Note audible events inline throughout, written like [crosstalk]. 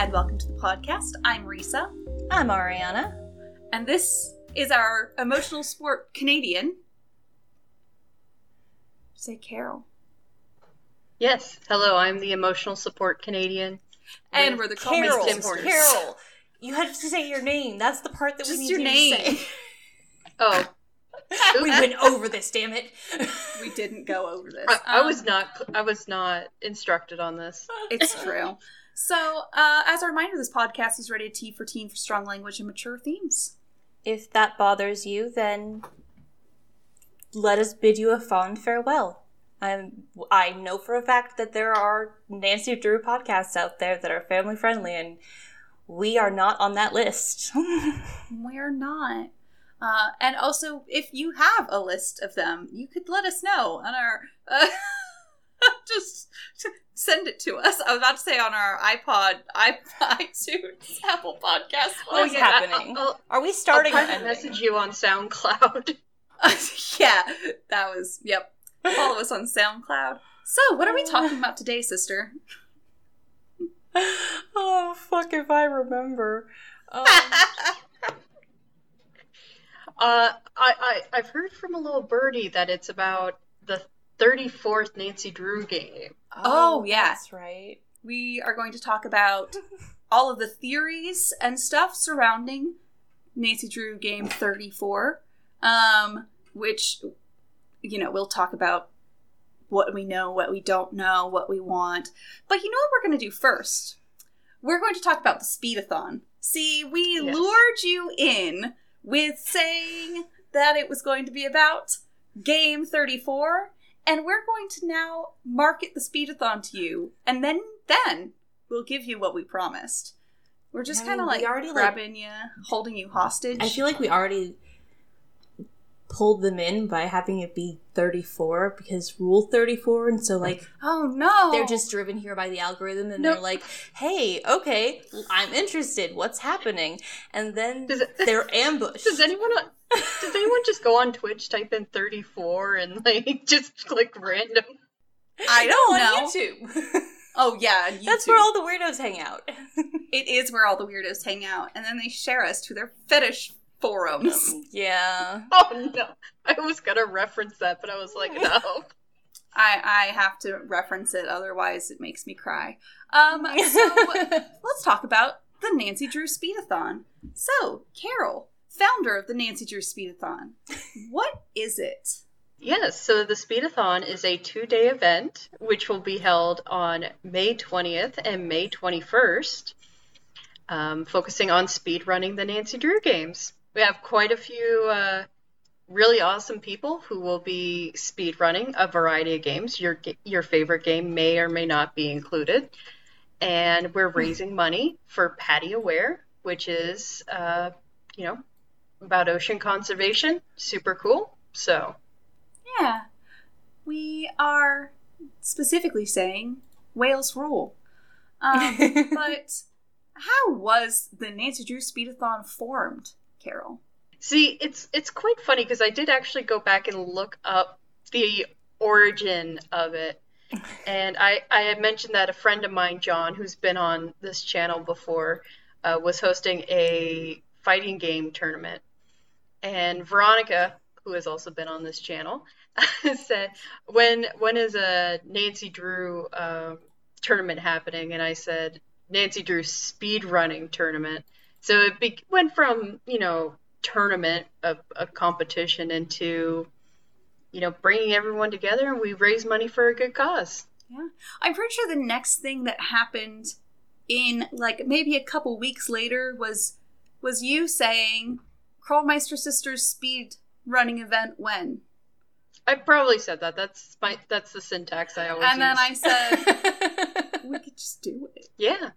and welcome to the podcast. I'm Risa, I'm Ariana. and this is our emotional sport Canadian. Say Carol. Yes. Hello, I'm the emotional support Canadian. And we're the Carol, Tim Hortons. Carol. You had to say your name. That's the part that Just we need your you name. to say. [laughs] Oh, [laughs] we went over this, damn it. We didn't go over this. I, I Um, was not. I was not instructed on this. It's true. So, uh, as a reminder, this podcast is rated T for teen for strong language and mature themes. If that bothers you, then let us bid you a fond farewell. I'm, I know for a fact that there are Nancy Drew podcasts out there that are family friendly, and we are not on that list. [laughs] We're not. Uh, and also, if you have a list of them, you could let us know on our. Uh, [laughs] just send it to us. I was about to say on our iPod, i [laughs] iTunes, Apple Podcast. What is yeah. happening? I'll, Are we I'll starting or private message you on SoundCloud. [laughs] [laughs] yeah, that was. Yep. Follow us on SoundCloud. So, what are we talking about today, sister? oh fuck if I remember. Um, Uh, I, I I've heard from a little birdie that it's about the 34th Nancy Drew game. Oh, yeah. that's right. we are going to talk about [laughs] all of the theories and stuff surrounding Nancy Drew Game 34, um, which, you know, we'll talk about what we know, what we don't know, what we want. But you know what we're going to do first? We're going to talk about the speedathon. See, we Yes. lured you in with saying that it was going to be about Game 34, and we're going to now market the speedathon to you, and then then we'll give you what we promised. We're just kind of like already, like- grabbing you, holding you hostage. I feel like we already pulled them in by having it be 34 because rule 34 and so like oh no, they're just driven here by the algorithm and No. they're like hey okay i'm interested what's happening and then Does they're ambushed Does anyone [laughs] does anyone just go on Twitch, type in 34, and like [laughs] just click random? I don't on know. youtube [laughs] Oh yeah, that's where all the weirdos hang out it is where all the weirdos hang out, and then they share us to their fetish forums. [laughs] yeah Oh no! I was gonna reference that, but I was like, no. I I have to reference it, otherwise it makes me cry. Um, so [laughs] let's talk about the Nancy Drew Speedathon. So, Carol, founder of the Nancy Drew Speedathon, what is it? Yes, so the Speedathon is a two day event which will be held on May 20th and May 21st, um, focusing on speed running the Nancy Drew games. We have quite a few uh, really awesome people who will be speed running a variety of games. Your, your favorite game may or may not be included. And we're raising money for Patty Aware, which is, uh, you know, about ocean conservation. Super cool. So. Yeah, we are specifically saying whales rule. Um, [laughs] but how was the Nancy Drew Speedathon formed, Carol? See, it's it's quite funny because I did actually go back and look up the origin of it. [laughs] And I, I had mentioned that a friend of mine, John, who's been on this channel before, uh, was hosting a fighting game tournament. And Veronica, who has also been on this channel, [laughs] said, "When when is a Nancy Drew uh, tournament happening?" And I said, "Nancy Drew speed running tournament." So it be- went from you know tournament of a competition into you know bringing everyone together, and we raise money for a good cause. Yeah, I'm pretty sure the next thing that happened in like maybe a couple weeks later was was you saying Krollmeister Sisters speed running event when, I probably said that. That's my that's the syntax I always and then I said [laughs] we could just do it. yeah.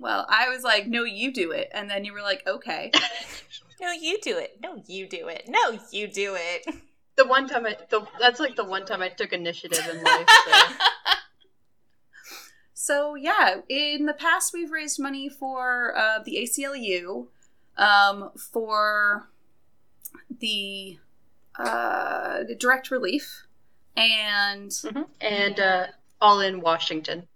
Well, I was like, no, you do it, and then you were like, okay. [laughs] no you do it no you do it no you do it The one time I, the, that's like the one time I took initiative in life. So. [laughs] So yeah, in the past we've raised money for uh, the ACLU, um, for the uh, direct relief, and And uh, all in Washington.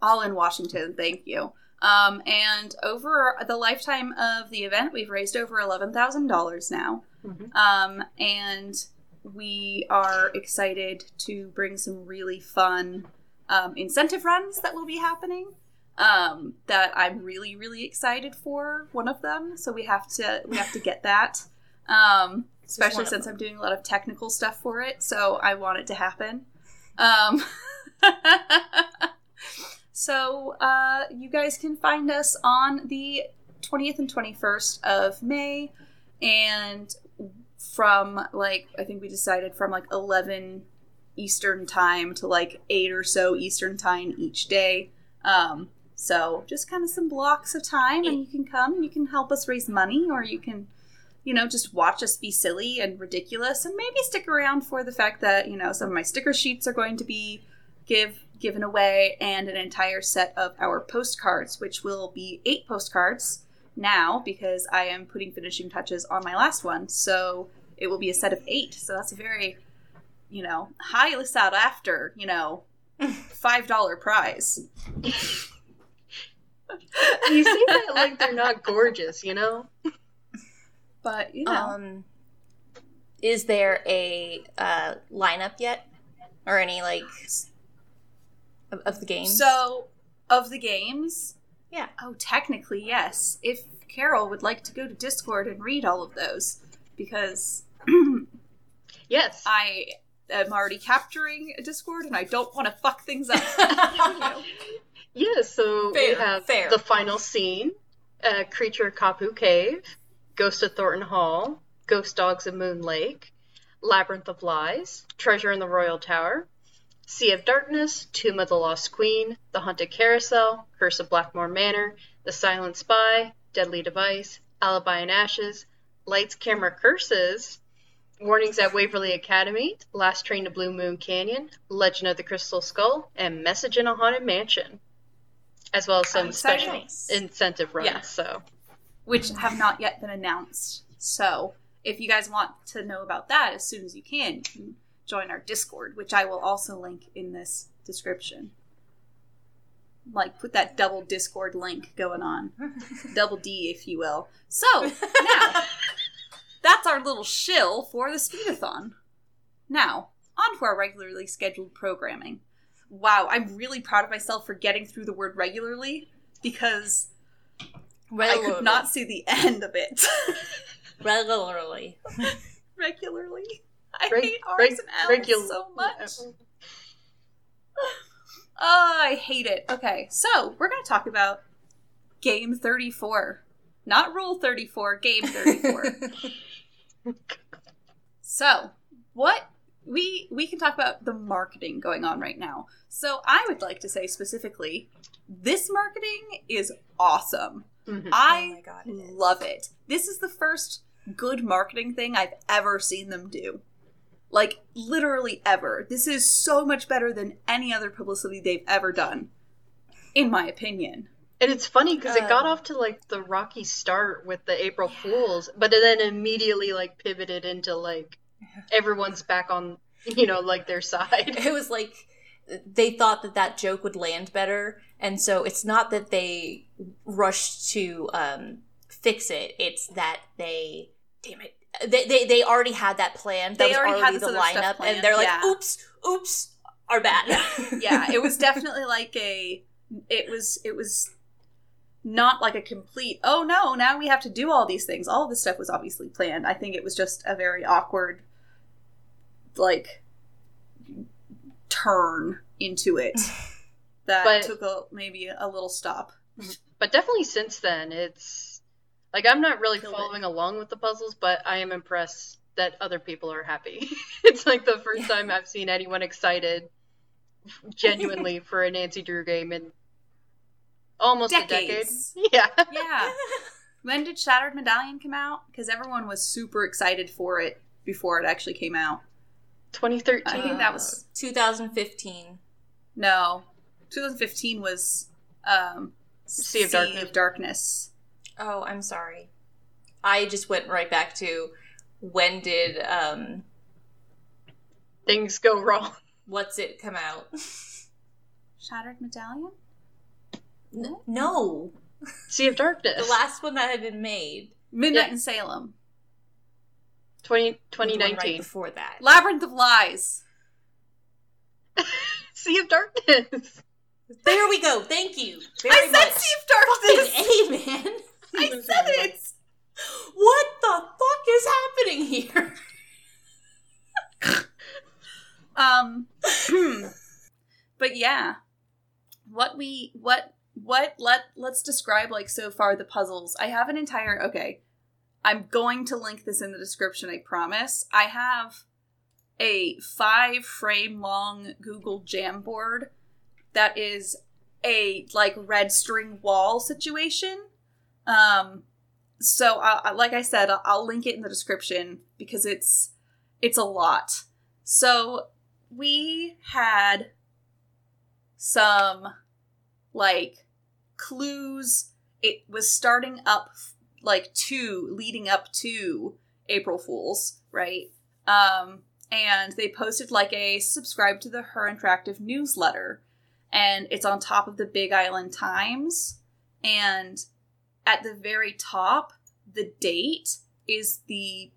all in Washington. Thank you. Um, and over the lifetime of the event, we've raised over eleven thousand dollars now. Mhm. Um, and we are excited to bring some really fun um, incentive runs that will be happening. Um, that I'm really, really excited for. One of them, so we have to we have to get that. Um, especially since I'm doing a lot of technical stuff for it, so I want it to happen. [laughs] So uh, you guys can find us on the 20th and 21st of May, and from like I think we decided from like 11 Eastern time to like eight or so Eastern time each day. Um, so just kind of some blocks of time, and you can come and you can help us raise money, or you can, you know, just watch us be silly and ridiculous, and maybe stick around for the fact that you know some of my sticker sheets are going to be give given away, and an entire set of our postcards, which will be eight postcards now because I am putting finishing touches on my last one. So it will be a set of eight. So that's a very, you know, highly sought after, you know, [laughs] five dollar prize. You say that like they're not gorgeous, you know? But you know, Um, is there a uh, lineup yet, or any like of, of the games? so of the games, Yeah. Oh, technically yes. If Carol would like to go to Discord and read all of those, because [clears throat] Yes. I am already capturing a Discord and I don't want to fuck things up. [laughs] [laughs] Yeah, so we have fair. the final scene, uh, Creature Kapu Cave, Ghost of Thornton Hall, Ghost Dogs of Moon Lake, Labyrinth of Lies, Treasure in the Royal Tower, Sea of Darkness, Tomb of the Lost Queen, The Haunted Carousel, Curse of Blackmore Manor, The Silent Spy, Deadly Device, Alibi in Ashes, Lights Camera Curses, Warnings at Waverly Academy, Last Train to Blue Moon Canyon, Legend of the Crystal Skull, and Message in a Haunted Mansion. As well as some special Nice. incentive runs. Yeah. So which have not yet been announced. So, if you guys want to know about that as soon as you can, you can join our Discord, which I will also link in this description. Like, put that double Discord link going on. [laughs] double D, if you will. So, now, [laughs] that's our little shill for the Speedathon. Now, on to our regularly scheduled programming. Wow, I'm really proud of myself for getting through the word regularly because I could not see the end of it. [laughs] regularly. Regularly. [laughs] I Reg- hate R's reg- and L's so much. [laughs] Oh, I hate it. Okay, so we're going to talk about Game 34. Not Rule 34, Game 34. [laughs] so, what we we can talk about the marketing going on right now. So, I would like to say specifically, this marketing is awesome. Mhm. I Oh God, it love it. This is the first good marketing thing I've ever seen them do. Like, literally ever. This is so much better than any other publicity they've ever done, in my opinion. And it's funny because it got Um, off to like the rocky start with the April Fools, but it then immediately like pivoted into like everyone's back on you know like their side. it was like they thought that that joke would land better and so it's not that they rushed to um, fix it it's that they damn it they, they, they already had that plan that They was already already, had the lineup and they're like yeah. oops oops our bad Yeah, it was definitely like a. It was. It was not like a complete. Oh no! Now we have to do all these things. All of this stuff was obviously planned. I think it was just a very awkward, like, turn into it [laughs] that But- took a maybe a little stop. But definitely since then, it's like I'm not really Killed it. following along with the puzzles, but I am impressed that other people are happy. [laughs] it's like the first time I've seen anyone excited genuinely [laughs] for a Nancy Drew game in almost Decades. a decade. [laughs] Yeah. Yeah. when did Shattered Medallion come out? Because everyone was super excited for it before it actually came out. 2013. I think that was 2015 no. 2015 was um, Sea of Darkness. Darkness. Oh i'm sorry i just went right back to when did um things go wrong. what's it come out Shattered Medallion. N- no, Sea of Darkness. the last one that had been made. Midnight Yeah. in Salem. 20, was the one right 2019. before that. Labyrinth of Lies. [laughs] sea of Darkness. There we go. Thank you very I said much. Sea of Darkness. Fucking A, man. I said it. What the fuck is happening here? [laughs] Um, [clears throat] but yeah, what we what what let let's describe like so far the puzzles. I have an entire okay. I'm going to link this in the description. I promise. I have a five frame long Google Jamboard that is a like red string wall situation. Um, so I, like I said, I'll, link it in the description because it's it's a lot. So we had some like clues. It was starting up like two leading up to April Fools, right? Um, and they posted like a subscribe to the Her Interactive newsletter, and it's on top of the Big Island Times, and at the very top, the date is the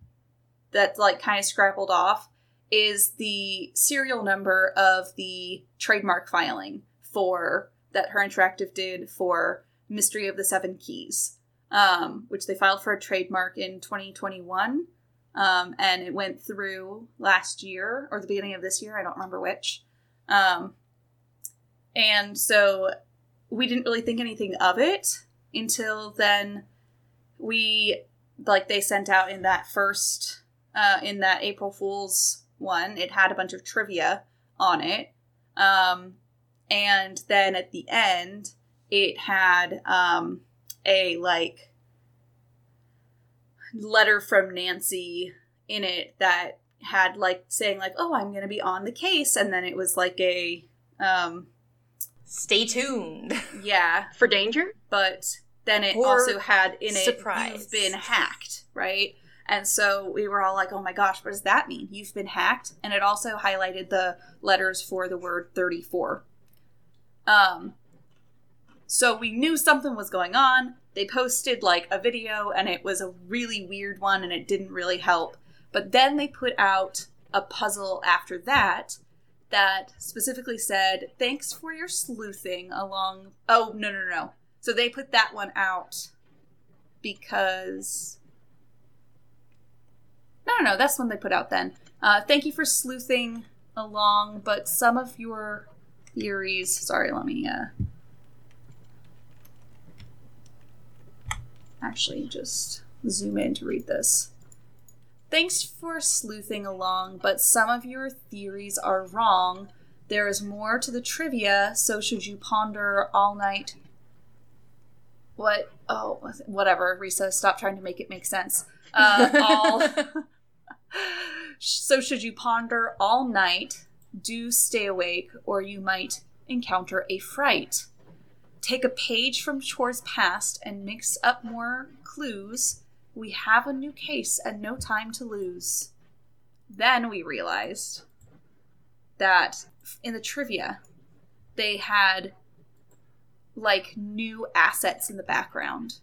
that's like kind of scrabbled off is the serial number of the trademark filing for that Her Interactive did for Mystery of the Seven Keys, um, which they filed for a trademark in 2021. Um, and it went through last year or the beginning of this year. I don't remember which. Um, and so we didn't really think anything of it until then we like they sent out in that first uh, in that April Fool's one. It had a bunch of trivia on it. Um, and then at the end, it had um, a like letter from Nancy in it that had like saying like, "Oh, I'm to be on the case," and then it was like a um, Stay tuned. yeah, For Danger? but then it Or also had in it surprise. you've been hacked right? And so we were all like oh my gosh what does that mean? You've been hacked? And it also highlighted the letters for the word 34 um so we knew something was going on. They posted like a video and it was a really weird one and it didn't really help. But then they put out a puzzle after that that specifically said thanks for your sleuthing along oh no no no so they put that one out because no, no, no. That's the one they put out then. Uh, thank you for sleuthing along, but some of your theories. Sorry, let me uh, actually just zoom in to read this. Thanks for sleuthing along, but some of your theories are wrong. There is more to the trivia, so should you ponder all night. What oh whatever risa stop trying to make it make sense. Uh, [laughs] all so should you ponder all night do stay awake or you might encounter a fright. Take a page from chore's past and mix up more clues we have a new case and no time to lose then we realized that in the trivia they had like new assets in the background.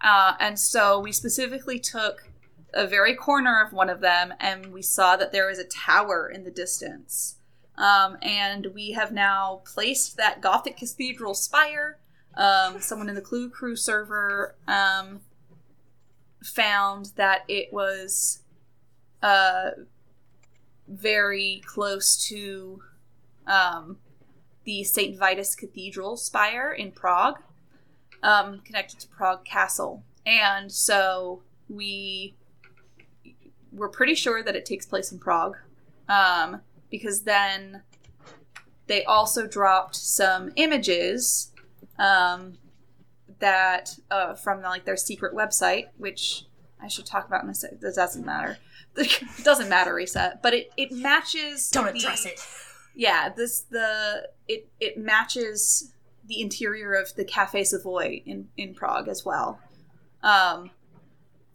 Uh, and so we specifically took a very corner of one of them and we saw that there was a tower in the distance. Um, and we have now placed that Gothic cathedral spire. Um, someone in the Clue Crew server um, found that it was uh, very close to um, the St. Vitus Cathedral spire in Prague, um, connected to Prague Castle. And so we were pretty sure that it takes place in Prague, um, because then they also dropped some images um, that uh, from like their secret website, which I should talk about in a second. That doesn't matter. [laughs] it doesn't matter, Risa, but it it matches. Don't the- address it. yeah this the it it matches the interior of the cafe savoy in in prague as well um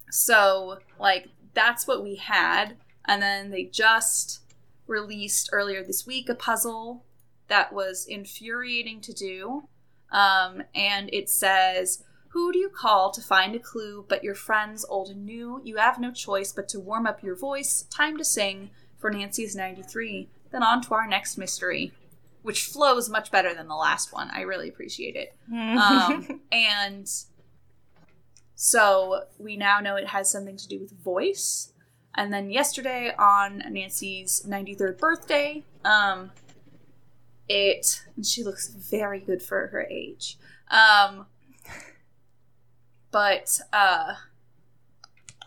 so like that's what we had and then they just released earlier this week a puzzle that was infuriating to do Um, and it says, Who do you call to find a clue but your friends old and new? You have no choice but to warm up your voice. Time to sing for Nancy's 93. Then on to our next mystery, which flows much better than the last one. I really appreciate it. Um, [laughs] and so we now know it has something to do with voice. And then yesterday on Nancy's 93rd birthday, um, it and she looks very good for her age. Um, but uh,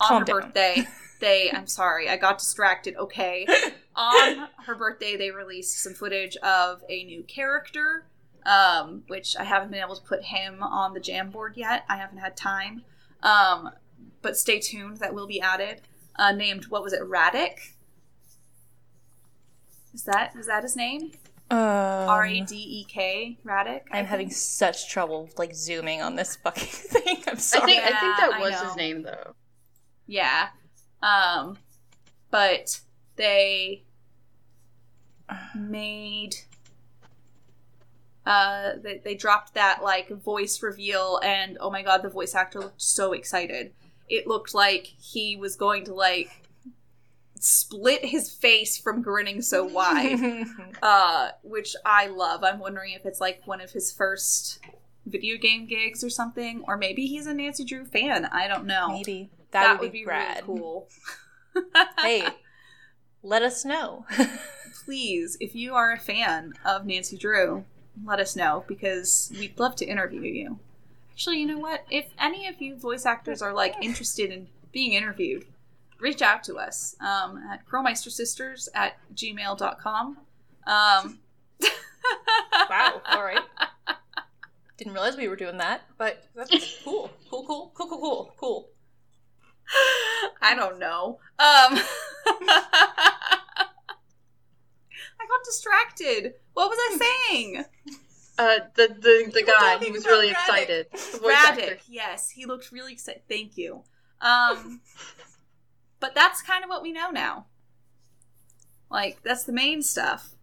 on Calm her down. birthday, they I'm sorry, I got distracted. Okay, on her birthday, they released some footage of a new character, um, which I haven't been able to put him on the jam board yet. I haven't had time. Um, but stay tuned, that will be added. Uh, named what was it, Radek? Is that is that his name? R A Um, D E K Radek. I I'm having such trouble like zooming on this fucking [laughs] thing. I'm I sorry. think I think that was his name though. Yeah. Um but they made uh they, they dropped that like voice reveal and oh my god the voice actor looked so excited. It looked like he was going to like split his face from grinning so wide. [laughs] uh which I love. I'm wondering if it's like one of his first video game gigs or something or maybe he's a Nancy Drew fan. I don't know. Maybe that, would, be, rad. really cool. [laughs] hey, let us know. [laughs] please, if you are a fan of Nancy Drew, let us know because we'd love to interview you. Actually, you know what? If any of you voice actors are like interested in being interviewed, reach out to us um, at crowmeistersisters at gmail.com. Um, [laughs] wow. All right. [laughs] Didn't realize we were doing that, but that's [laughs] cool. Cool. Cool. Cool. Cool. Cool. Cool. I don't know. Um, I got distracted. What was I saying? Uh, the the the guy, he was really Radek. excited. The voice actor. Radek, yes, he looked really excited. Thank you. Um, but that's kind of what we know now. Like that's the main stuff.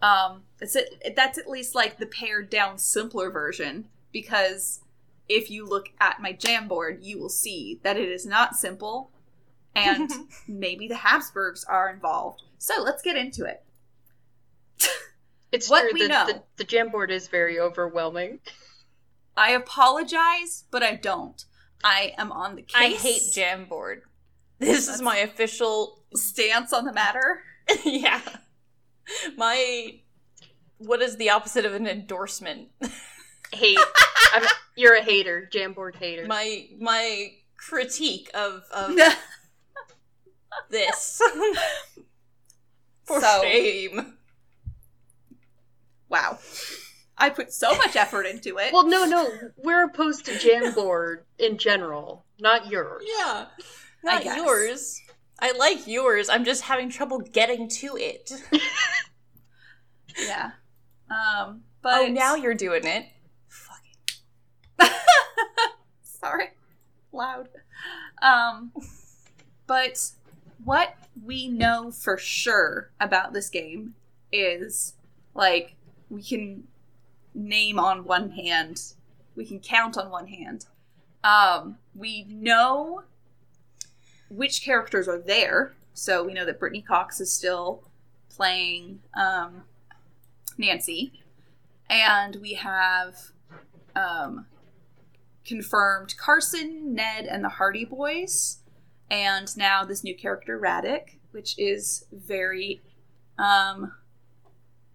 Um, it's it. That's at least like the pared down, simpler version because if you look at my jam board, you will see that it is not simple, and [laughs] maybe the Habsburgs are involved. So let's get into it. It's What true. we the, know. The, the jam board is very overwhelming. I apologize, but I don't. I am on the case. I hate Jamboard. This is my official. stance on the matter. [laughs] yeah. My. What is the opposite of an endorsement? Hate. [laughs] I'm, you're a hater, Jamboard hater. My my critique of of [laughs] this. For So- shame. wow. I put so much effort into it. well, no, no, we're opposed to jam board in general, not yours. Yeah. I Not guess. yours. I like yours. I'm just having trouble getting to it. [laughs] yeah. Um, but Oh, now you're doing it. Fuck it. [laughs] sorry, loud. Um, but what we know for sure about this game is like we can name on one hand, we can count on one hand. Um, we know which characters are there, so we know that Brittany Cox is still playing um, Nancy, and we have um, confirmed Carson, Ned, and the Hardy Boys, and now this new character Radek, which is very um,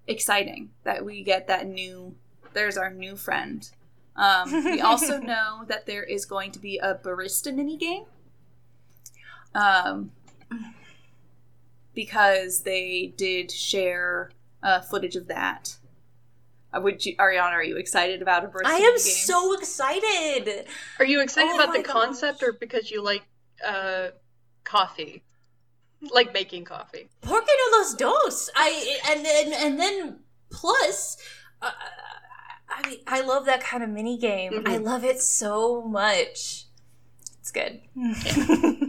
exciting that we get that new. There's our new friend. Um, we also [laughs] know that there is going to be a barista mini game. Um, because they did share uh, footage of that. Uh, would you, Ariana? Are you excited about a barista? I am game? so excited. Are you excited Oh about my the gosh. concept or because you like uh, coffee? Like making coffee. Por qué no los dos? I and then and then plus, uh, I mean, I love that kind of mini game. Mhm. I love it so much. It's good. [laughs]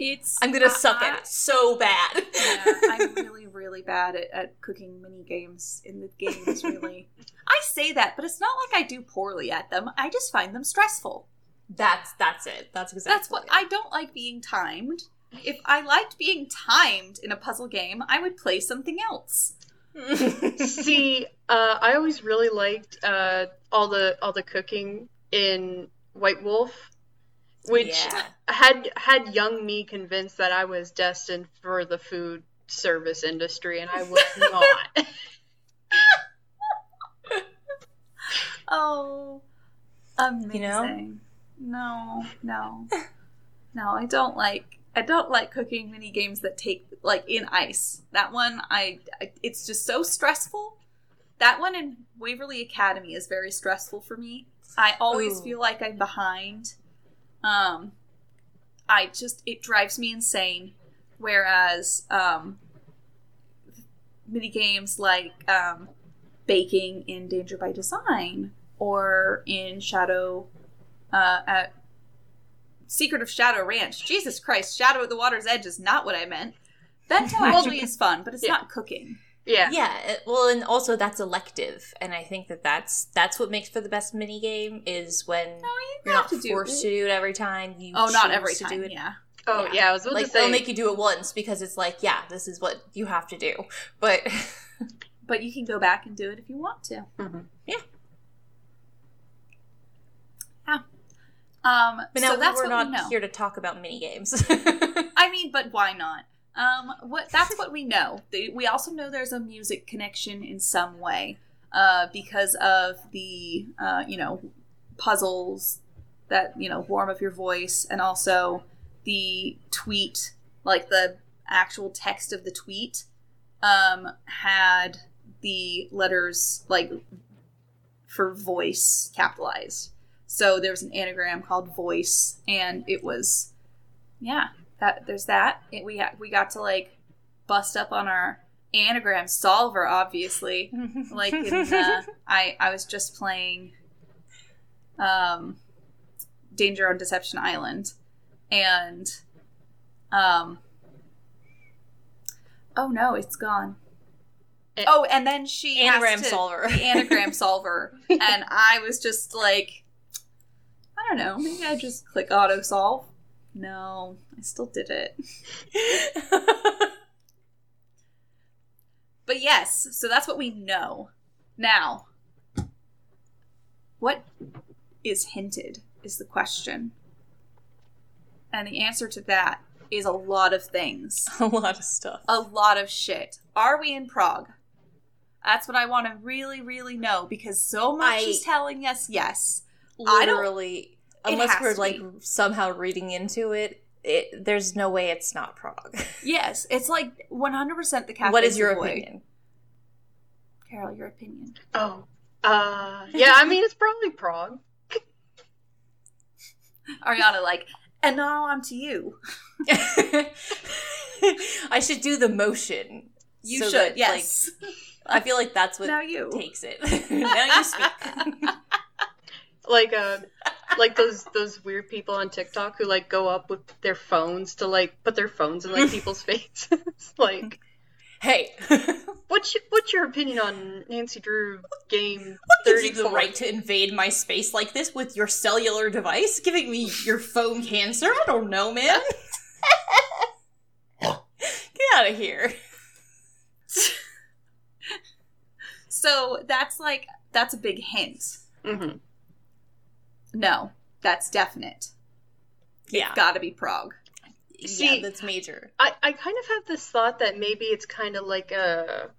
It's I'm gonna I- suck at it so bad. yeah, I really, really bad at, at cooking mini games in the games. Really, [laughs] I say that, but it's not like I do poorly at them. I just find them stressful. That's that's it. That's exactly. That's what I don't like being timed. If I liked being timed in a puzzle game, I would play something else. [laughs] See, uh, I always really liked uh, all the all the cooking in White Wolf, which Yeah. had had young me convinced that I was destined for the food service industry, and I was [laughs] not. [laughs] Oh, amazing. You know? No, no, no. I don't like. I don't like cooking mini games that take like in ice. That one, I, I it's just so stressful. That one in Waverly Academy is very stressful for me. I always Ooh. feel like I'm behind. Um, I just it drives me insane. Whereas um, mini games like um, baking in Danger by Design or in Shadow uh, at Secret of Shadow Ranch. Jesus Christ, Shadow at the Water's Edge is not what I meant. Bento [laughs] actually is fun, but it's Yeah. not cooking. Yeah. yeah. Well, and also that's elective, and I think that that's that's what makes for the best mini game is when No, you you're not to do forced to do it every time. You Oh, not every to time. do it. Yeah. Oh Yeah. yeah, I was Like to say. they'll make you do it once because it's like, yeah, this is what you have to do. But [laughs] But you can go back and do it if you want to. Mhm. Um, but now so that's we're not we here to talk about mini games. [laughs] I mean, but why not? Um, what that's what we know. [laughs] We also know there's a music connection in some way, uh, because of the uh, you know puzzles that you know warm up your voice, and also the tweet, like the actual text of the tweet, um, had the letters like for voice capitalized. So there was an anagram called voice, and it was yeah that there's that. It- we ha- we got to like bust up on our anagram solver obviously. [laughs] Like in uh, i i was just playing um danger on deception island. And um oh no it's gone. Eh. oh and then she Anagram to- solver. the anagram solver. [laughs] And i was just like i don't know maybe i just click auto solve no i still did it [laughs] But yes, so that's what we know. Now, what is hinted is the question. And the answer to that is a lot of things. [laughs] a lot of stuff. A lot of shit. Are we in Prague? That's what I want to really, really know because so much I- is telling us yes. Literally, It unless we're like somehow reading into it, it, there's no way it's not Prague. [laughs] Yes, it's like 100% the Cafe what is your Savoy. opinion? Carol, your opinion. oh. Uh. Yeah. I mean, it's probably Prague. [laughs] Ariana, like, and now on to you. [laughs] I should do the motion. You so should, that, yes. Like, I feel like that's what now you. takes it. now you speak. Like uh, like those those weird people on TikTok who like go up with their phones to like put their phones in like [laughs] people's faces. [laughs] like, hey, [laughs] what's your, what's your opinion on Nancy Drew game what gives you the right to invade my space like this with your cellular device, giving me your phone cancer? I don't know, man. Get out of here. So that's like that's a big hint. hmm No, that's definite. Yeah, Got to be Prague. See- yeah, that's major. I I kind of have this thought that maybe it's kind of like a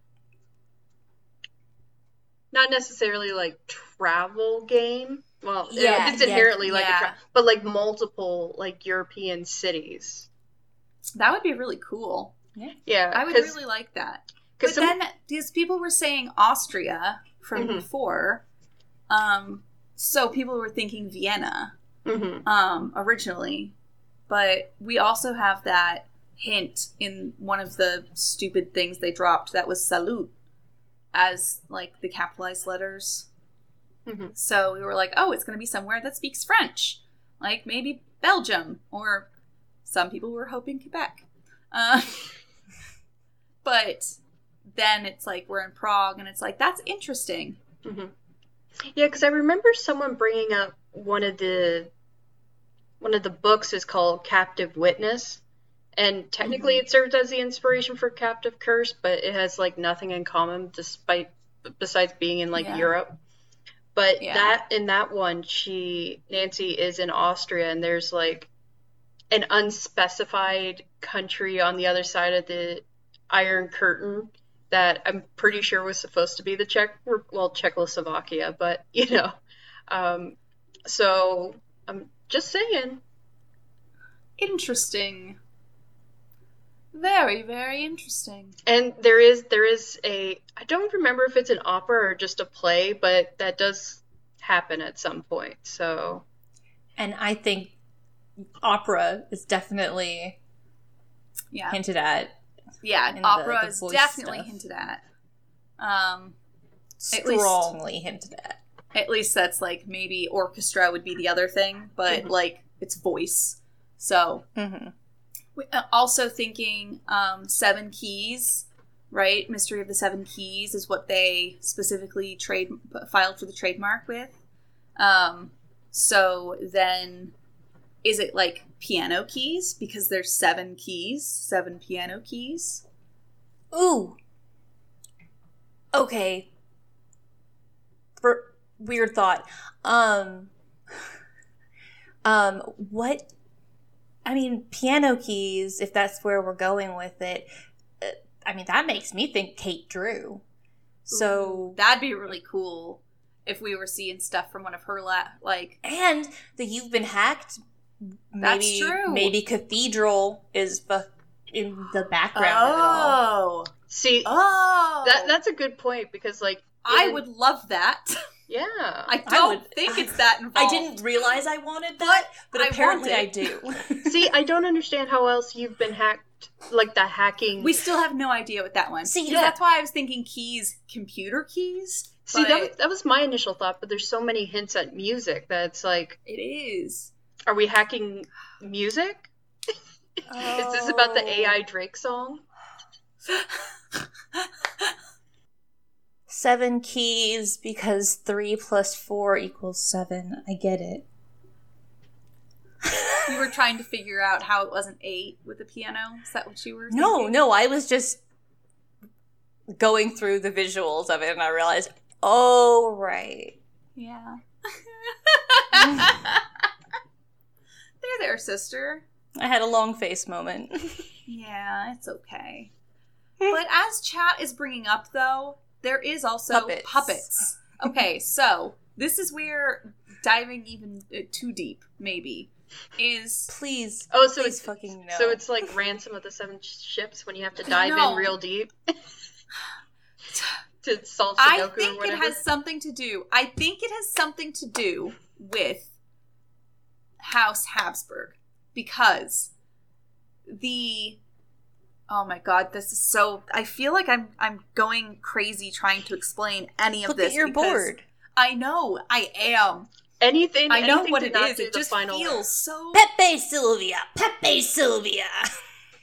not necessarily like travel game. Well, Yeah, it's yeah, inherently like yeah. a tra- but like multiple like European cities. That would be really cool. Yeah, yeah, I would really like that. But some- then these people were saying Austria from Mhm. before. Um so people were thinking Vienna Mhm. um originally. But we also have that hint in one of the stupid things they dropped that was salute as like the capitalized letters. Mhm. So we were like, oh, it's going to be somewhere that speaks French, like maybe Belgium, or some people were hoping Quebec. Uh, [laughs] but then it's like we're in Prague, and it's like that's interesting. hmm Yeah, because I remember someone bringing up one of the one of the books is called Captive Witness, and technically mm-hmm. it served as the inspiration for Captive Curse, but it has like nothing in common, despite besides being in like Yeah. Europe. But Yeah. that in that one, she Nancy is in Austria, and there's like an unspecified country on the other side of the Iron Curtain that I'm pretty sure was supposed to be the Czech, well, Czechoslovakia, but [laughs] you know, um, so I'm just saying. Interesting. Very, very interesting. And there is there is a I don't remember if it's an opera or just a play, but that does happen at some point. So And I think opera is definitely Yeah. hinted at. Yeah, opera the is voice definitely stuff. hinted at. Um, At least- Strongly hinted at. at least that's like maybe orchestra would be the other thing, but Mhm. like it's voice. So hmm we- uh, also thinking um, seven keys, right? Mystery of the Seven Keys is what they specifically trade filed for the trademark with. Um, so then, is it like piano keys because there's seven keys, seven piano keys? Ooh. Okay. For weird thought. Um um what I mean piano keys if that's where we're going with it. uh, I mean that makes me think Kate Drew. So that'd be really cool if we were seeing stuff from one of her la- like and the you've been hacked That's maybe true. maybe cathedral is bu- in the background of it all. oh see oh that that's a good point because like I would love that. yeah. I I don't would- think it's that involved. [laughs] I didn't realize I wanted that, but I apparently want I do. [laughs] See, I don't understand how else you've been hacked like the hacking We still have no idea what that one. See, See, yeah. that's why I was thinking keys, computer keys. See, that but was, that was my initial thought, but there's so many hints at music that it's like, it is. Are we hacking music? [laughs] Is this about the Oh. AI Drake song? Seven keys because three plus four equals seven. I get it. You were trying to figure out how it wasn't eight with the piano. Is that what you were? No, thinking? no, I was just going through the visuals of it and I realized, oh, right. Yeah. [laughs] [laughs] there, there, sister. I had a long face moment. [laughs] Yeah, it's okay. but as chat is bringing up, though, there is also Puppets. puppets. Okay, [laughs] so this is where diving even uh, too deep, maybe, is Please, Oh, so please it's fucking no. so it's like Ransom of the Seven Ships when you have to dive No. in real deep [sighs] to solve I Sudoku or think it has something to do. I think it has something to do with House Habsburg because the oh my god, this is so. I feel like I'm I'm going crazy trying to explain any of Look this. at your because board. I know I am. anything. I know anything what it is. it not is. do It the just final feels so. Pepe Sylvia! Pepe Sylvia!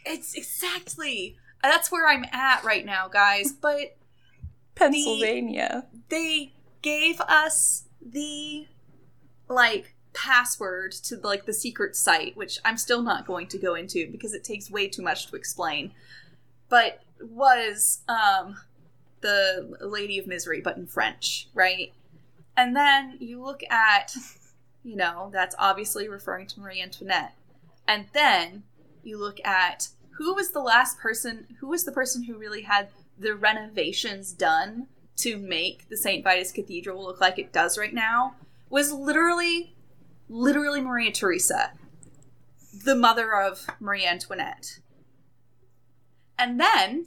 It's exactly. That's where I'm at right now, guys. But Pennsylvania. they gave us the like password to like the secret site which i'm still not going to go into because it takes way too much to explain but was um the lady of misery but in french right and then you look at you know that's obviously referring to marie antoinette and then you look at who was the last person who was the person who really had the renovations done to make the St. Vitus Cathedral look like it does right now was literally, literally Maria Theresa, the mother of Marie Antoinette. And then,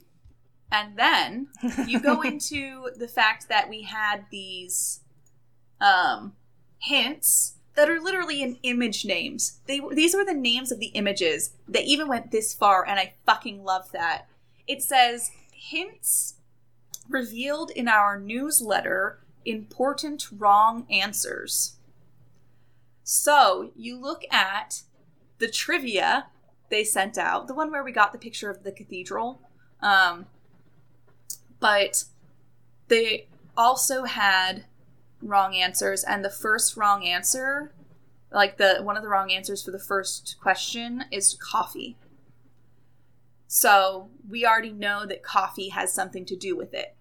and then you go [laughs] into the fact that we had these um, hints that are literally in image names. They were- these were the names of the images. They even went this far, and I fucking love that. It says hints revealed in our newsletter important wrong answers. So you look at the trivia they sent out, the one where we got the picture of the cathedral. Um, but they also had wrong answers, and the first wrong answer, like the one of the wrong answers for the first question, is coffee. So we already know that coffee has something to do with it.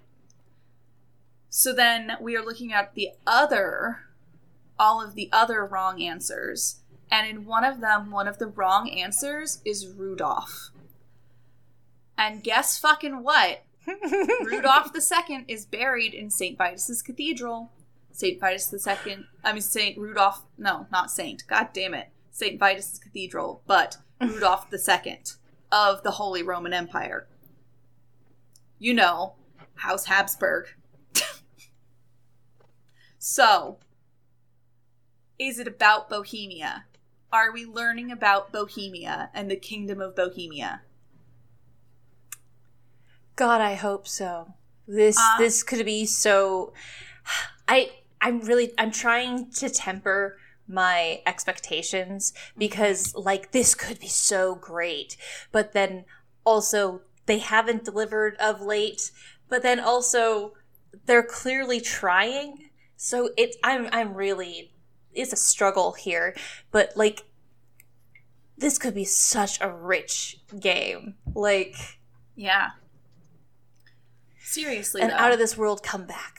So then we are looking at the other, all of the other wrong answers. And in one of them, one of the wrong answers is Rudolph. And guess fucking what? [laughs] Rudolph II is buried in St. Vitus's Cathedral. St. Vitus II, I mean, St. Rudolph, no, not Saint, god damn it. St. Vitus's Cathedral, but Rudolph II of the Holy Roman Empire. You know, House Habsburg. [laughs] so, is it about Bohemia? Are we learning about Bohemia and the Kingdom of Bohemia? God, I hope so. This Uh, this could be so. I I'm really I'm trying to temper my expectations because like this could be so great, but then also they haven't delivered of late. But then also they're clearly trying. So it I'm I'm really it's a struggle here, but like this could be such a rich game. Like Yeah. Seriously, And though. out of this world comeback.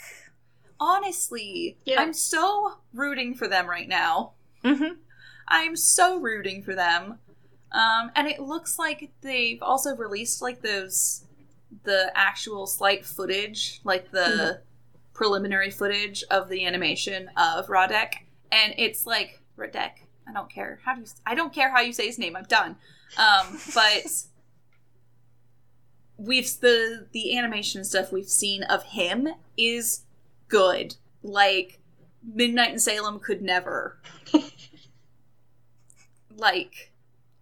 honestly, Yeah. I'm so rooting for them right now. Mm-hmm. I'm so rooting for them. Um, and it looks like they've also released like those the actual slight footage, like the preliminary footage of the animation of Radek, and it's like Radek. I don't care how do you. I don't care how you say his name. I'm done. Um, but [laughs] we've the the animation stuff we've seen of him is good. Like Midnight in Salem could never. [laughs] like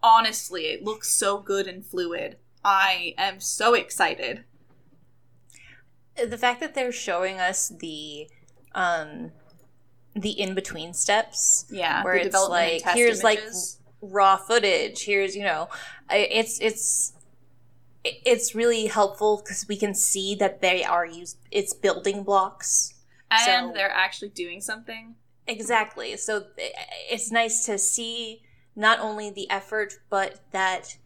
honestly, it looks so good and fluid. I am so excited. The fact that they're showing us the um the in between steps Yeah, where it's like here's like raw footage. Here's you know it's it's it's really helpful because we can see that they are used it's building blocks. And so- they're actually doing something. exactly. So eh, it's nice to see not only the effort but that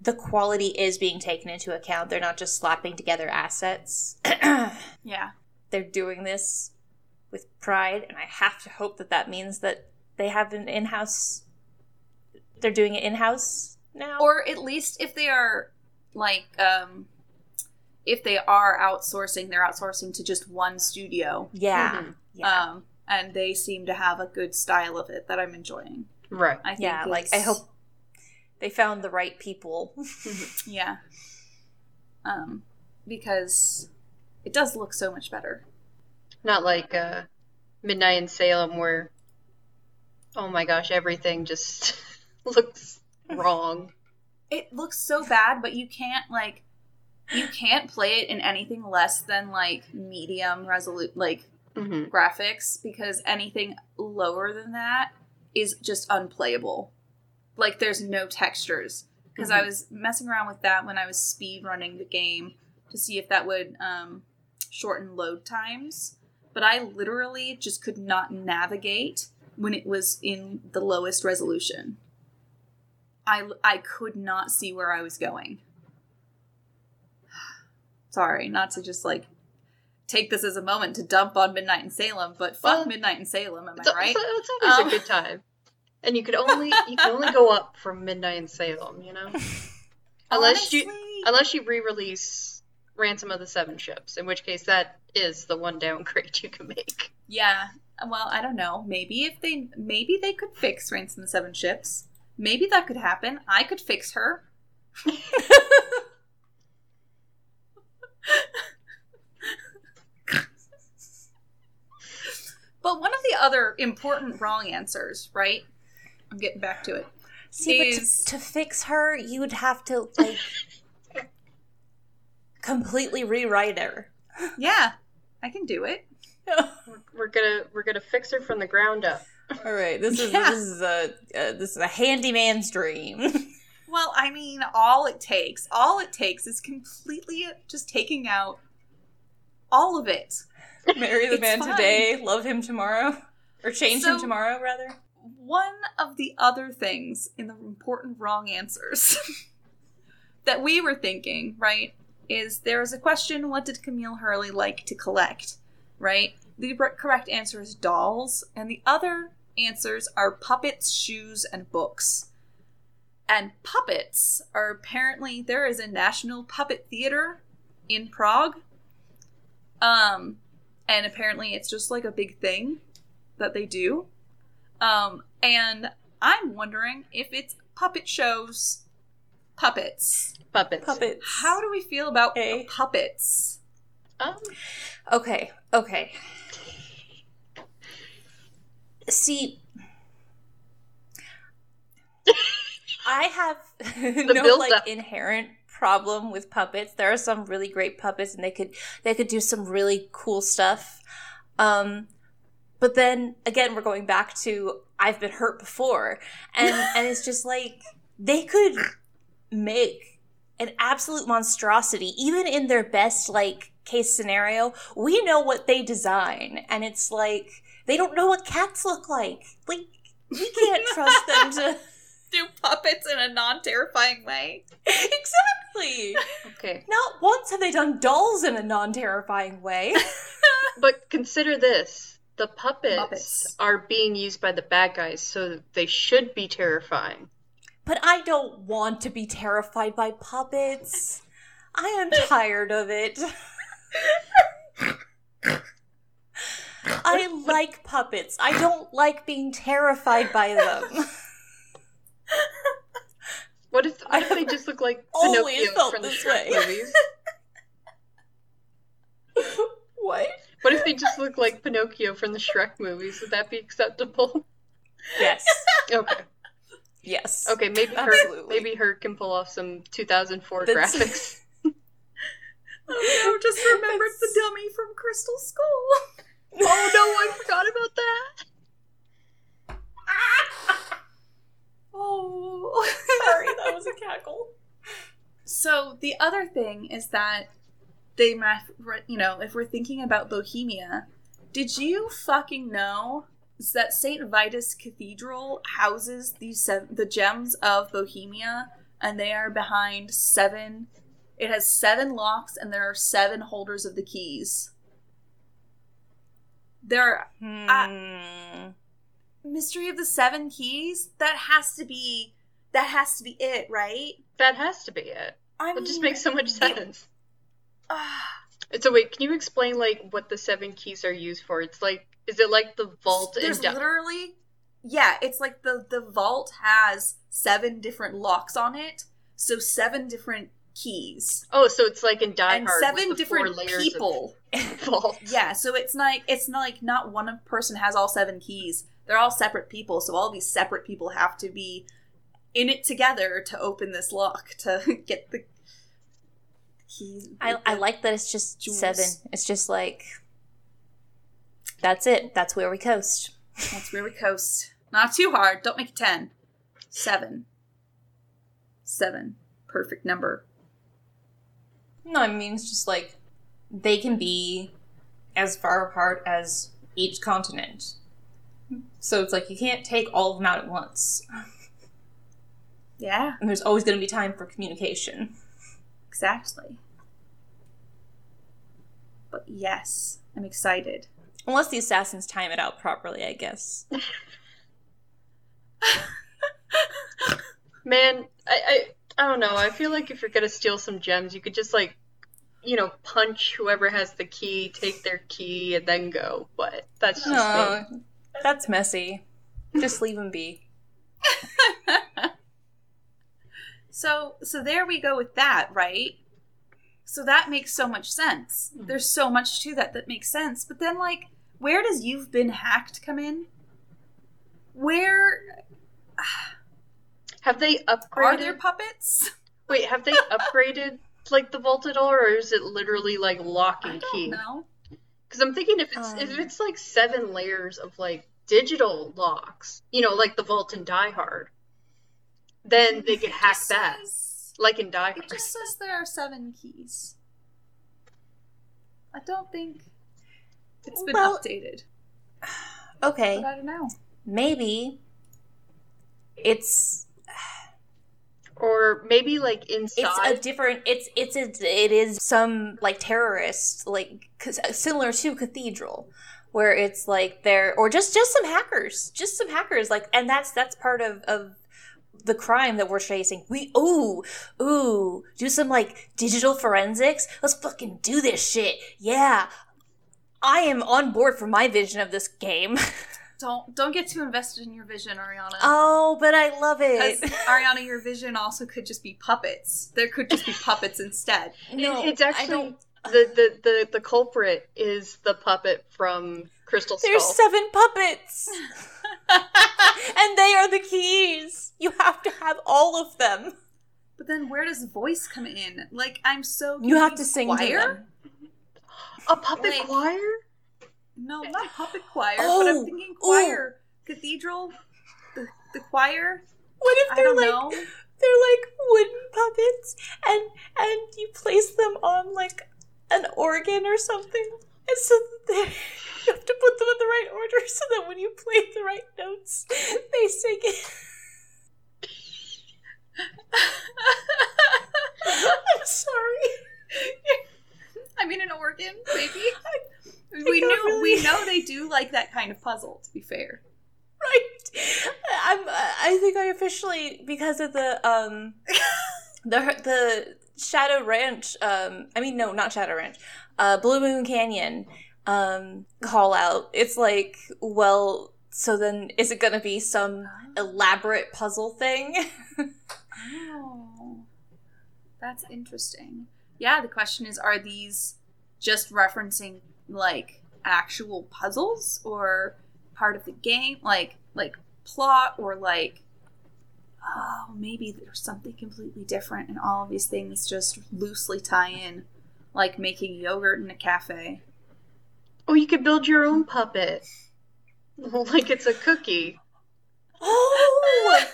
the quality is being taken into account. They're not just slapping together assets. Yeah. they're doing this with pride and i have to hope that that means that they have an in-house they're doing it in-house now Or at least if they are like um if they are outsourcing, they're outsourcing to just one studio. yeah Mhm. yeah Um and they seem to have a good style of it that I'm enjoying. Right. I think yeah like i hope they found the right people [laughs] Yeah. Um because it does look so much better. Not like uh, Midnight in Salem where, oh my gosh, everything just [laughs] looks wrong. it looks so bad, but you can't like you can't play it in anything less than like medium resolute like hmm graphics because anything lower than that is just unplayable. Like there's no textures. Because I Mhm. was messing around with that when I was speed running the game to see if that would um, shorten load times. But I literally just could not navigate when it was in the lowest resolution. I, I could not see where I was going. [sighs] Sorry, not to just like take this as a moment to dump on Midnight in Salem, but fuck Well, Midnight in Salem, am I right? it's, it's always Um, a good time. And you could [laughs] only you can only go up from Midnight in Salem, you know? [laughs] Unless you unless you re-release Ransom of the Seven Ships, in which case that is the one downgrade you can make. Yeah. Well, I don't know. Maybe if they maybe they could fix Ransom the Seven Ships. Maybe that could happen. I could fix her. But one of the other important wrong answers, right? I'm getting back to it. see Is- but to, to fix her you would have to like completely rewrite her Yeah, I can do it. We're, [laughs] we're gonna we're gonna fix her from the ground up. all right this is Yeah. this is a uh, this is a handyman's dream [laughs] Well, I mean, all it takes, all it takes is completely just taking out all of it. Marry the man fine. today, love him tomorrow. Or change him tomorrow, rather. One of the other things in the important wrong answers [laughs] that we were thinking, right, is there is a question what did Camille Hurley like to collect, right? The correct answer is dolls, and the other answers are puppets, shoes, and books. And puppets are apparently there is a national puppet theater in Prague. Um and apparently it's just like a big thing that they do. Um, and I'm wondering if it's puppet shows, puppets. Puppets. Puppets. How do we feel about Okay. puppets? Um, Okay, okay. See, I have [laughs] no build-up. like inherent problem with puppets. There are some really great puppets, and they could they could do some really cool stuff. Um, but then again, we're going back to I've been hurt before, and and it's just like they could make an absolute monstrosity, even in their best like case scenario. We know what they design, and it's like they don't know what cats look like. Like we can't [laughs] trust them to [laughs] Do puppets in a non terrifying way? exactly. okay. Not once have they done dolls in a non-terrifying way. [laughs] But consider this. The puppets Muppets. are being used by the bad guys, so they should be terrifying. But I don't want to be terrified by puppets. I am tired of it. I like puppets. I don't like being terrified by them. What if, what if they just look like Pinocchio from the Shrek movies? what? What if they just look like Pinocchio from the Shrek movies? Would that be acceptable? Yes. Okay. Yes. Okay, maybe her maybe her can pull off some 2004 That's- graphics. [laughs] Oh no, just remembered the dummy from Crystal Skull. [laughs] oh no, I forgot about that. [laughs] Oh. Sorry, that was a cackle. So the other thing is that they, you know, if we're thinking about Bohemia, did you fucking know that Saint Vitus Cathedral houses these seven, the gems of Bohemia, and they are behind seven. It has seven locks, and there are seven holders of the keys. There are Hmm. mystery of the seven keys. That has to be. That has to be it, right? That has to be it. I That just makes so much it- sense. ah. So wait, can you explain like what the seven keys are used for? It's like is it like the vault There's Di- literally, yeah, it's like the the vault has seven different locks on it, so seven different keys Oh, so it's like in Die and Hard seven with the different layers people. [laughs] vault. Yeah, so it's like it's not like not one person has all seven keys. They're all separate people, so all these separate people have to be in it together to open this lock [laughs] to get the keys. I, I like that it's just Jewels. seven. It's just like that's it. That's where we coast. That's where we coast. Not too hard. Don't make it ten. Seven. Seven. Perfect number. No, I mean it's just like they can be as far apart as each continent. So it's like you can't take all of them out at once. Yeah, And there's always going to be time for communication. exactly. But yes, I'm excited. Unless the assassins time it out properly, I guess. [laughs] Man, I, I I don't know. I feel like if you're gonna steal some gems, you could just like, you know, punch whoever has the key, take their key, and then go. But that's just me. No, that's messy. Just leave them be. [laughs] So so there we go with that, right? So that makes so much sense. Mhm. There's so much to that that makes sense. But then like where does you've been hacked come in? Where Have they upgraded? are there puppets? Wait, have they [laughs] upgraded like the vault at all, or is it literally like lock I and don't key? Because I'm thinking if it's if Um. it's like seven layers of like digital locks, you know, like the vault and Die Hard, then they could hack that, says- like in Die It Hard. just says there are seven keys. I don't think it's been Well- updated. [sighs] Okay, But I don't know. maybe it's Or maybe like inside it's a different it's it's a, it is some like terrorist like uh, similar to cathedral where it's like they're or just just some hackers just some hackers like and that's that's part of of the crime that we're chasing we ooh ooh do some like digital forensics? Let's fucking do this shit. Yeah i am on board for my vision of this game [laughs] Don't don't get too invested in your vision, Ariana. oh but i love it Ariana, your vision also could just be puppets. There could just be [laughs] puppets instead. no it's I actually don't- the, the the the culprit is the puppet from Crystal Skull. There's seven puppets, [laughs] and they are the keys. You have to have all of them. But then where does voice come in? Like I'm so You have to confused. sing to them. A puppet Like- choir. No, not puppet choir, but Oh, I'm thinking choir. Cathedral the, the choir? What if they're don't like know. they're like wooden puppets, and and you place them on like an organ or something, and so that [laughs] they, you have to put them in the right order so that when you play the right notes, they sing it. [laughs] [laughs] I'm sorry. I mean an organ, maybe. [laughs] we knew really- we know they [laughs] do like that kind of puzzle, to be fair. right i'm i think i officially because of the um [laughs] the the shadow ranch um i mean no not shadow ranch uh blue moon canyon um call out it's like well so then is it gonna be some elaborate puzzle thing Oh. That's interesting. Yeah, the question is are these just referencing like actual puzzles or part of the game like like plot or like oh maybe there's something completely different and all of these things just loosely tie in like making yogurt in a cafe. Oh, you could build your own puppet, [laughs] like it's a cookie. oh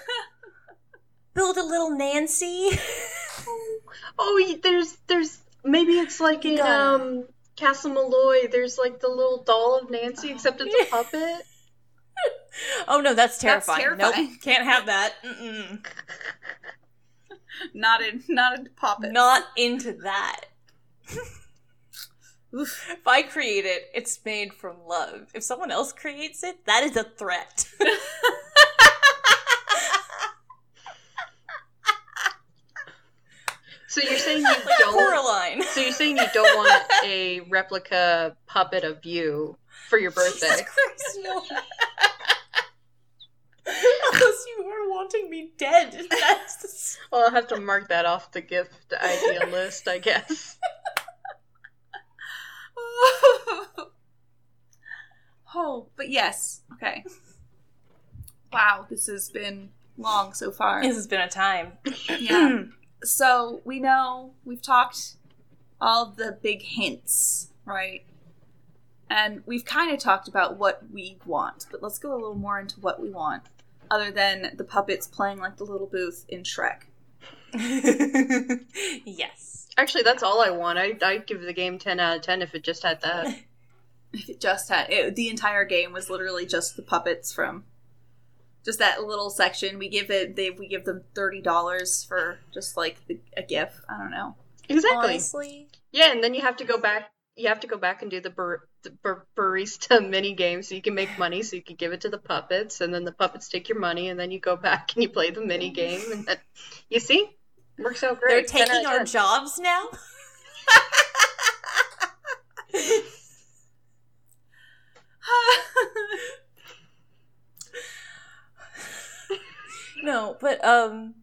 [laughs] build a little nancy [laughs] Oh, there's there's maybe it's like in got um Castle Malloy. There's like the little doll of Nancy, except it's a [laughs] puppet. oh no that's That's terrifying, terrifying. nope [laughs] can't have that Mm-mm. [laughs] Not in not in puppets. not into that If I create it, it's made from love. If someone else creates it, that is a threat. So you're saying you like don't. Coraline. So you're saying you don't want a replica puppet of you for your birthday? Jesus Christ, no. Unless you are wanting me dead. That's Well, I'll have to mark that off the gift idea list, I guess. [laughs] oh, but yes. Okay. Wow, this has been long so far. This has been a time. Yeah. [clears throat] so we know we've talked all the big hints, right? And we've kind of talked about what we want, but let's go a little more into what we want, other than the puppets playing like the little booth in Shrek. [laughs] yes. Actually, that's all I want. I, I'd give the game 10 out of 10 if it just had that. [laughs] If it just had it, the entire game was literally just the puppets from just that little section. We give it they we give them thirty dollars for just like the, a gift. I don't know. Exactly. Honestly. Yeah, and then you have to go back. You have to go back and do the, bar- the bar- barista [laughs] mini game so you can make money, so you can give it to the puppets, and then the puppets take your money, and then you go [laughs] back and you play the mini game, and then you see, works out great. They're great. 10 out taking our 10. jobs now? [laughs] no, but um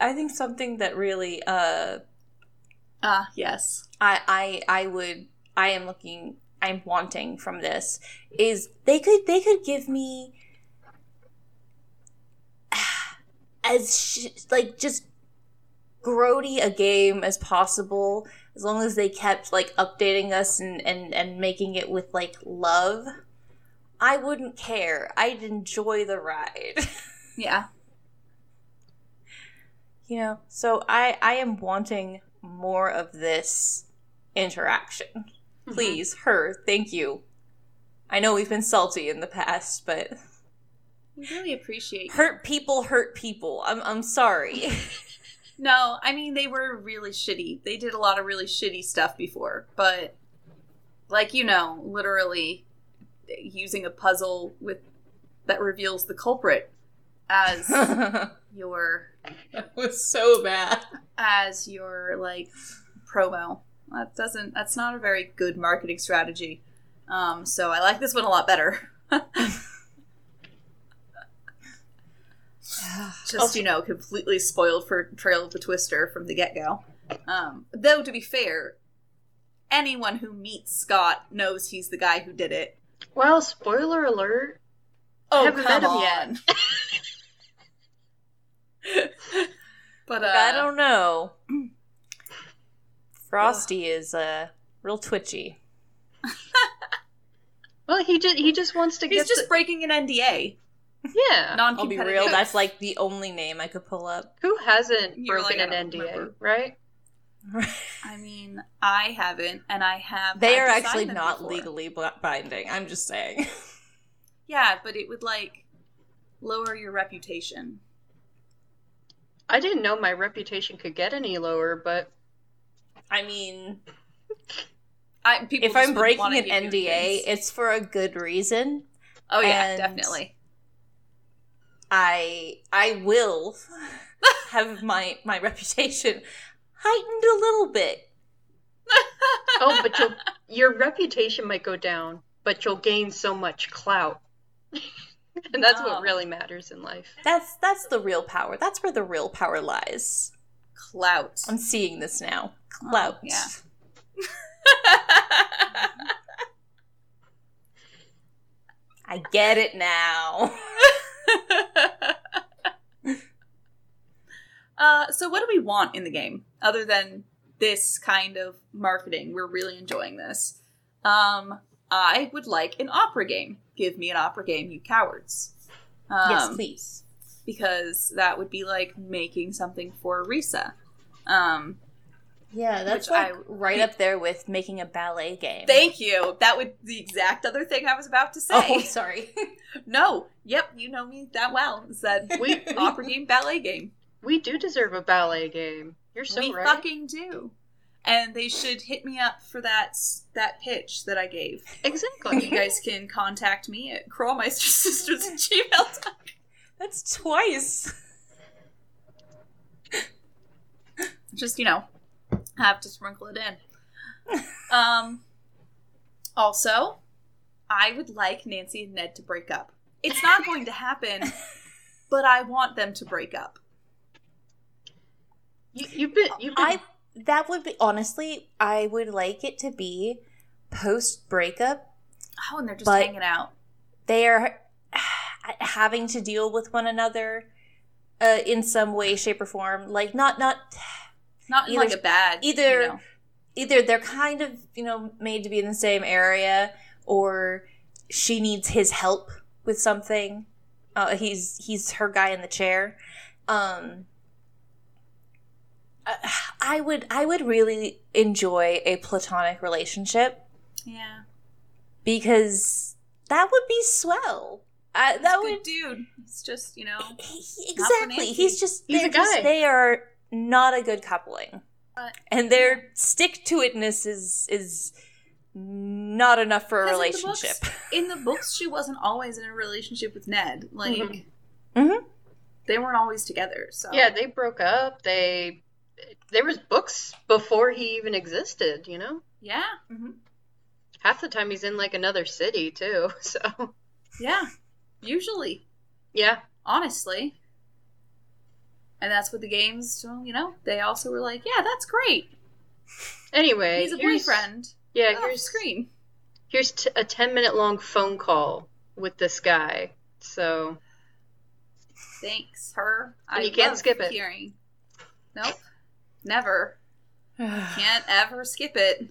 I think something that really uh Ah, yes. I I I would I am looking I'm wanting from this is they could they could give me [sighs] as sh- like just grody a game as possible as long as they kept like updating us and and and making it with like love I wouldn't care I'd enjoy the ride [laughs] Yeah. You know so I I am wanting more of this interaction mm-hmm. Please, her. Thank you. I know we've been salty in the past, but We really appreciate you. hurt people hurt people. I'm I'm sorry. [laughs] No, I mean they were really shitty. They did a lot of really shitty stuff before, but like you know, literally eh, using a puzzle with that reveals the culprit as [laughs] your that your was so bad. as your like promo. That doesn't that's not a very good marketing strategy. Um, so I like this one a lot better. [laughs] Just you know, completely spoiled for Trail of the Twister from the get go. Um, though to be fair, anyone who meets Scott knows he's the guy who did it. Well, spoiler alert. Oh, Haven't come met him on. [laughs] [laughs] but uh, I don't know. [clears throat] Frosty is uh real twitchy. [laughs] Well, he just he just wants to he's get He's just breaking an NDA. yeah. Non [laughs] I'll be real, that's like the only name I could pull up. Who hasn't You're broken like, an NDA, remember. right? I mean, I haven't, and I have. they had are actually not before. legally binding. I'm just saying. Yeah, but it would like lower your reputation. I didn't know my reputation could get any lower, but I mean, I, people if I'm breaking an NDA, it's for a good reason. oh yeah, and- definitely. I I will [laughs] have my my reputation heightened a little bit. [laughs] oh, but you'll, your reputation might go down, but you'll gain so much clout, [laughs] [laughs] and that's Oh. what really matters in life. That's that's the real power. That's where the real power lies. Clout. I'm seeing this now. Clout. Oh, yeah. [laughs] I get it now. [laughs] uh, so what do we want in the game other than this kind of marketing? We're really enjoying this. Um, I would like an opera game. Give me an opera game, you cowards. Um, yes, please. Because that would be like making something for Risa. Um, Yeah, that's like I- right up there with making a ballet game. thank you. That would the exact other thing I was about to say. Oh, [laughs] sorry. [laughs] No, yep, you know me that well. Is that [laughs] We opera game, ballet game? we do deserve a ballet game. You're so we right. fucking do. And they should hit me up for that that pitch that I gave. Exactly. You guys can contact me at krollmeistersisters at gmail. That's twice. Just you know, have to sprinkle it in. Um. Also, I would like Nancy and Ned to break up. It's not going to happen, but I want them to break up. You, you've been you've been I that would be honestly, I would like it to be post breakup. Oh, and they're just hanging out. They are [sighs] having to deal with one another uh, in some way, shape, or form. Like not not Not Either- like a bad. either you know. either they're kind of you know made to be in the same area, or she needs his help with something. Uh, he's he's her guy in the chair. Um, I would I would really enjoy a platonic relationship Yeah. because that would be swell. I, He's that a good would dude. It's just, you know. he- he- Not exactly. He's just He's they're a just- guy. they are not a good coupling, But- and their stick to itness is is not enough for a 'Cause in the relationship. books- In the books, she wasn't always in a relationship with Ned. Like, Mhm. Mhm. they weren't always together. So yeah they broke up. They there was books before he even existed. You know, yeah, hmm half the time he's in like another city too. [laughs] So yeah. Usually, yeah, honestly, and that's what the games. well, You know, they also were like, yeah, that's great. Anyway, He's a boyfriend. Yeah, off here's screen. here's t- a ten minute long phone call with this guy. So Thanks, her. And you can't skip it. Hearing. Nope, never. [sighs] Can't ever skip it.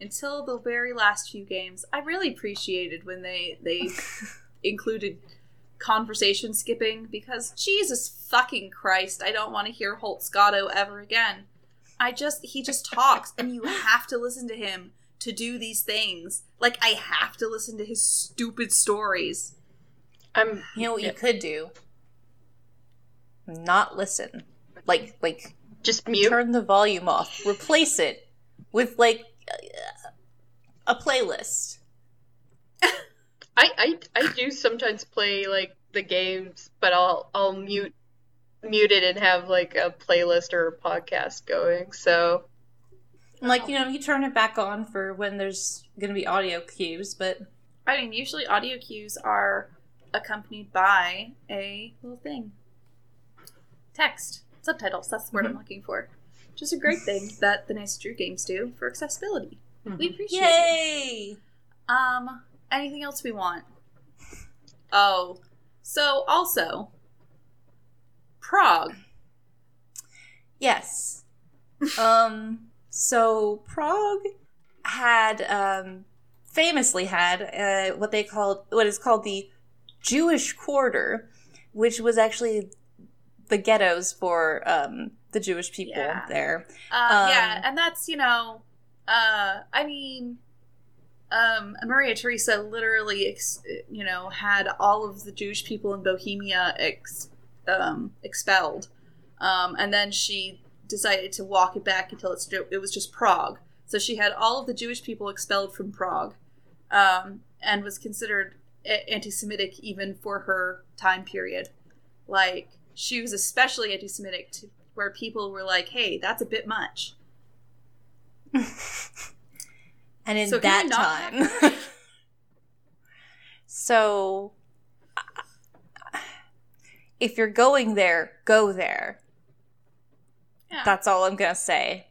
Until the very last few games, I really appreciated when they they [laughs] included conversation skipping because Jesus fucking Christ, I don't want to hear Holt Scotto ever again. I just he just talks and you have to listen to him to do these things. Like I have to listen to his stupid stories. I'm You know what you could do? Not listen. Like like just mute. turn the volume off. Replace it with like a playlist. [laughs] I, I I do sometimes play like the games, but I'll I'll mute mute it and have like a playlist or a podcast going. So Like you know, you turn it back on for when there's gonna be audio cues, but I mean, usually audio cues are accompanied by a little thing. Text. Subtitles, that's the word I'm looking for. Just a great thing that the Nancy Drew games do for accessibility. We appreciate it. yay! Um, anything else we want? Oh, so also, Prague. Yes. um. So Prague had um, famously had uh, what they called what is called the Jewish Quarter, which was actually the ghettos for um, the Jewish people Yeah. there. Uh, yeah, Um, and that's you know, uh, I mean, um, Maria Theresa literally, ex- you know, had all of the Jewish people in Bohemia ex- um, expelled, um, and then she decided to walk it back until it's it was just Prague. So she had all of the Jewish people expelled from Prague, um, and was considered anti-Semitic even for her time period. Like she was especially anti-Semitic to where people were like, "Hey, that's a bit much." [laughs] And in So that time, [laughs] so if you're going there, go there. Yeah. That's all I'm gonna say.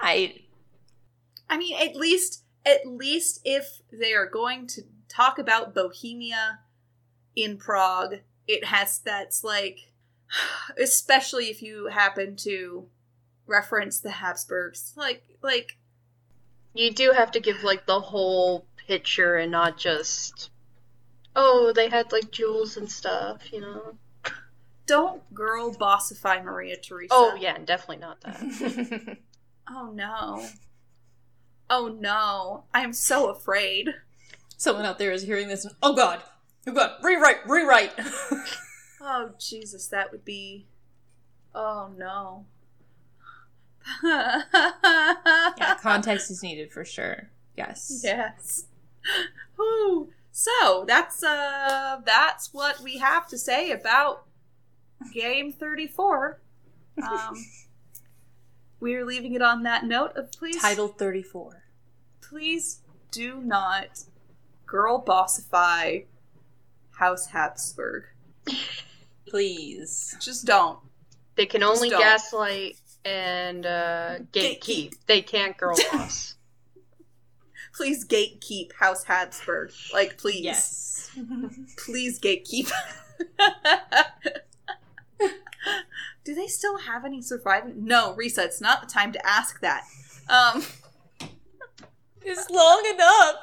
I I mean, at least at least if they are going to talk about Bohemia in Prague, it has that's like especially if you happen to reference the Habsburgs. Like like you do have to give like the whole picture and not just oh they had like jewels and stuff, you know. don't girl bossify Maria Teresa. Oh yeah, definitely not that. [laughs] Oh no. Oh no. I am so afraid. Someone out there is hearing this and oh god, oh god, rewrite, rewrite. [laughs] Oh Jesus, that would be Oh no. [laughs] yeah, context is needed for sure. Yes. Yes. Whew. So that's uh that's what we have to say about game 34. Um [laughs] we're leaving it on that note of please Title 34. please do not girl bossify House Habsburg. Please. Just don't. they can only don't. gaslight and uh, gatekeep. Gatekeep. They can't girl boss. [laughs] Please gatekeep House Habsburg. Like please. Yes. [laughs] Please gatekeep. [laughs] Do they still have any surviving? No, Risa, it's not the time to ask that. Um, it's long enough.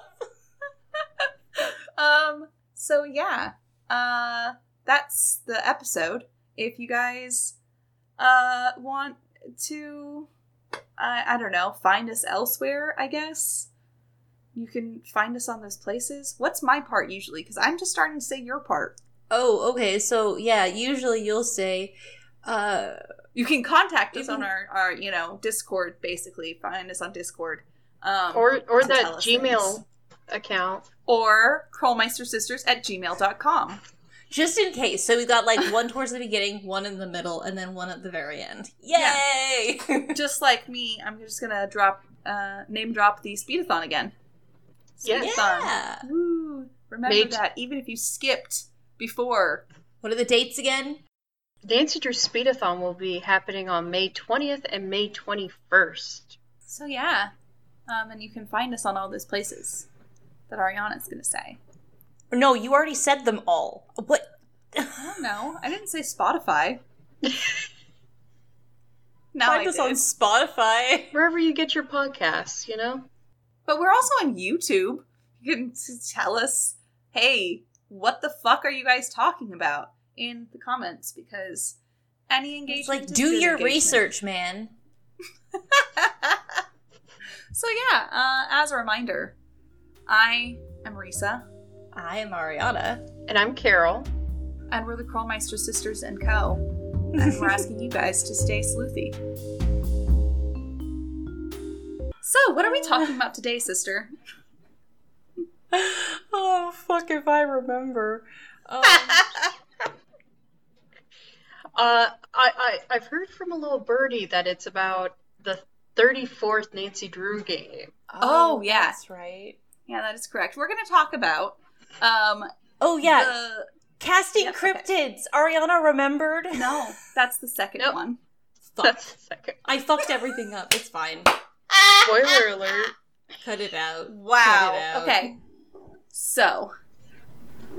um, so yeah, uh, that's the episode. If you guys, uh, want to, I, I don't know, find us elsewhere, I guess. You can find us on those places. What's my part usually? Because I'm just starting to say your part. Oh, okay. So, yeah, usually you'll say, uh, You can contact us You on our, our, you know, Discord. Basically, find us on Discord, um, or or to that Gmail things. Account. or Krollmeistersisters at gmail.com. just in case. So we got like one towards the beginning, one in the middle, and then one at the very end. Yay! Just like me, I'm just gonna drop, uh, name drop the Speedathon again. Yeah. Speedathon. yeah. Woo. Remember Made- that, even if you skipped before. What are the dates again? Nancy Drew Speedathon will be happening on May 20th and May 21st. So yeah, um, and you can find us on all those places that Ariana's gonna say. No, you already said them all. What? I don't know. I didn't say Spotify. [laughs] now I Find us did. on Spotify. Wherever you get your podcasts, you know? But we're also on YouTube. You can tell us, hey, what the fuck are you guys talking about in the comments? Because any engagement, It's like, do your engagement. research, man. [laughs] So yeah, uh, as a reminder, I am Risa, I am Ariana. And I'm Carol. and we're the Krollmeister Sisters and Co. And we're asking you guys to stay sleuthy. So, what are we talking about today, sister? [laughs] oh fuck if I remember. Um, [laughs] Uh, I, I I've heard from a little birdie that it's about the 34th Nancy Drew game. Oh, yeah. that's right. Yeah, that is correct. We're going to talk about um Oh yeah, the- casting yeah, okay. cryptids. Ariana remembered. no, that's the second Nope. one. Fuck. That's the second. I fucked everything up. It's fine. Spoiler alert. Cut it out. Wow. Cut it out. Okay. So,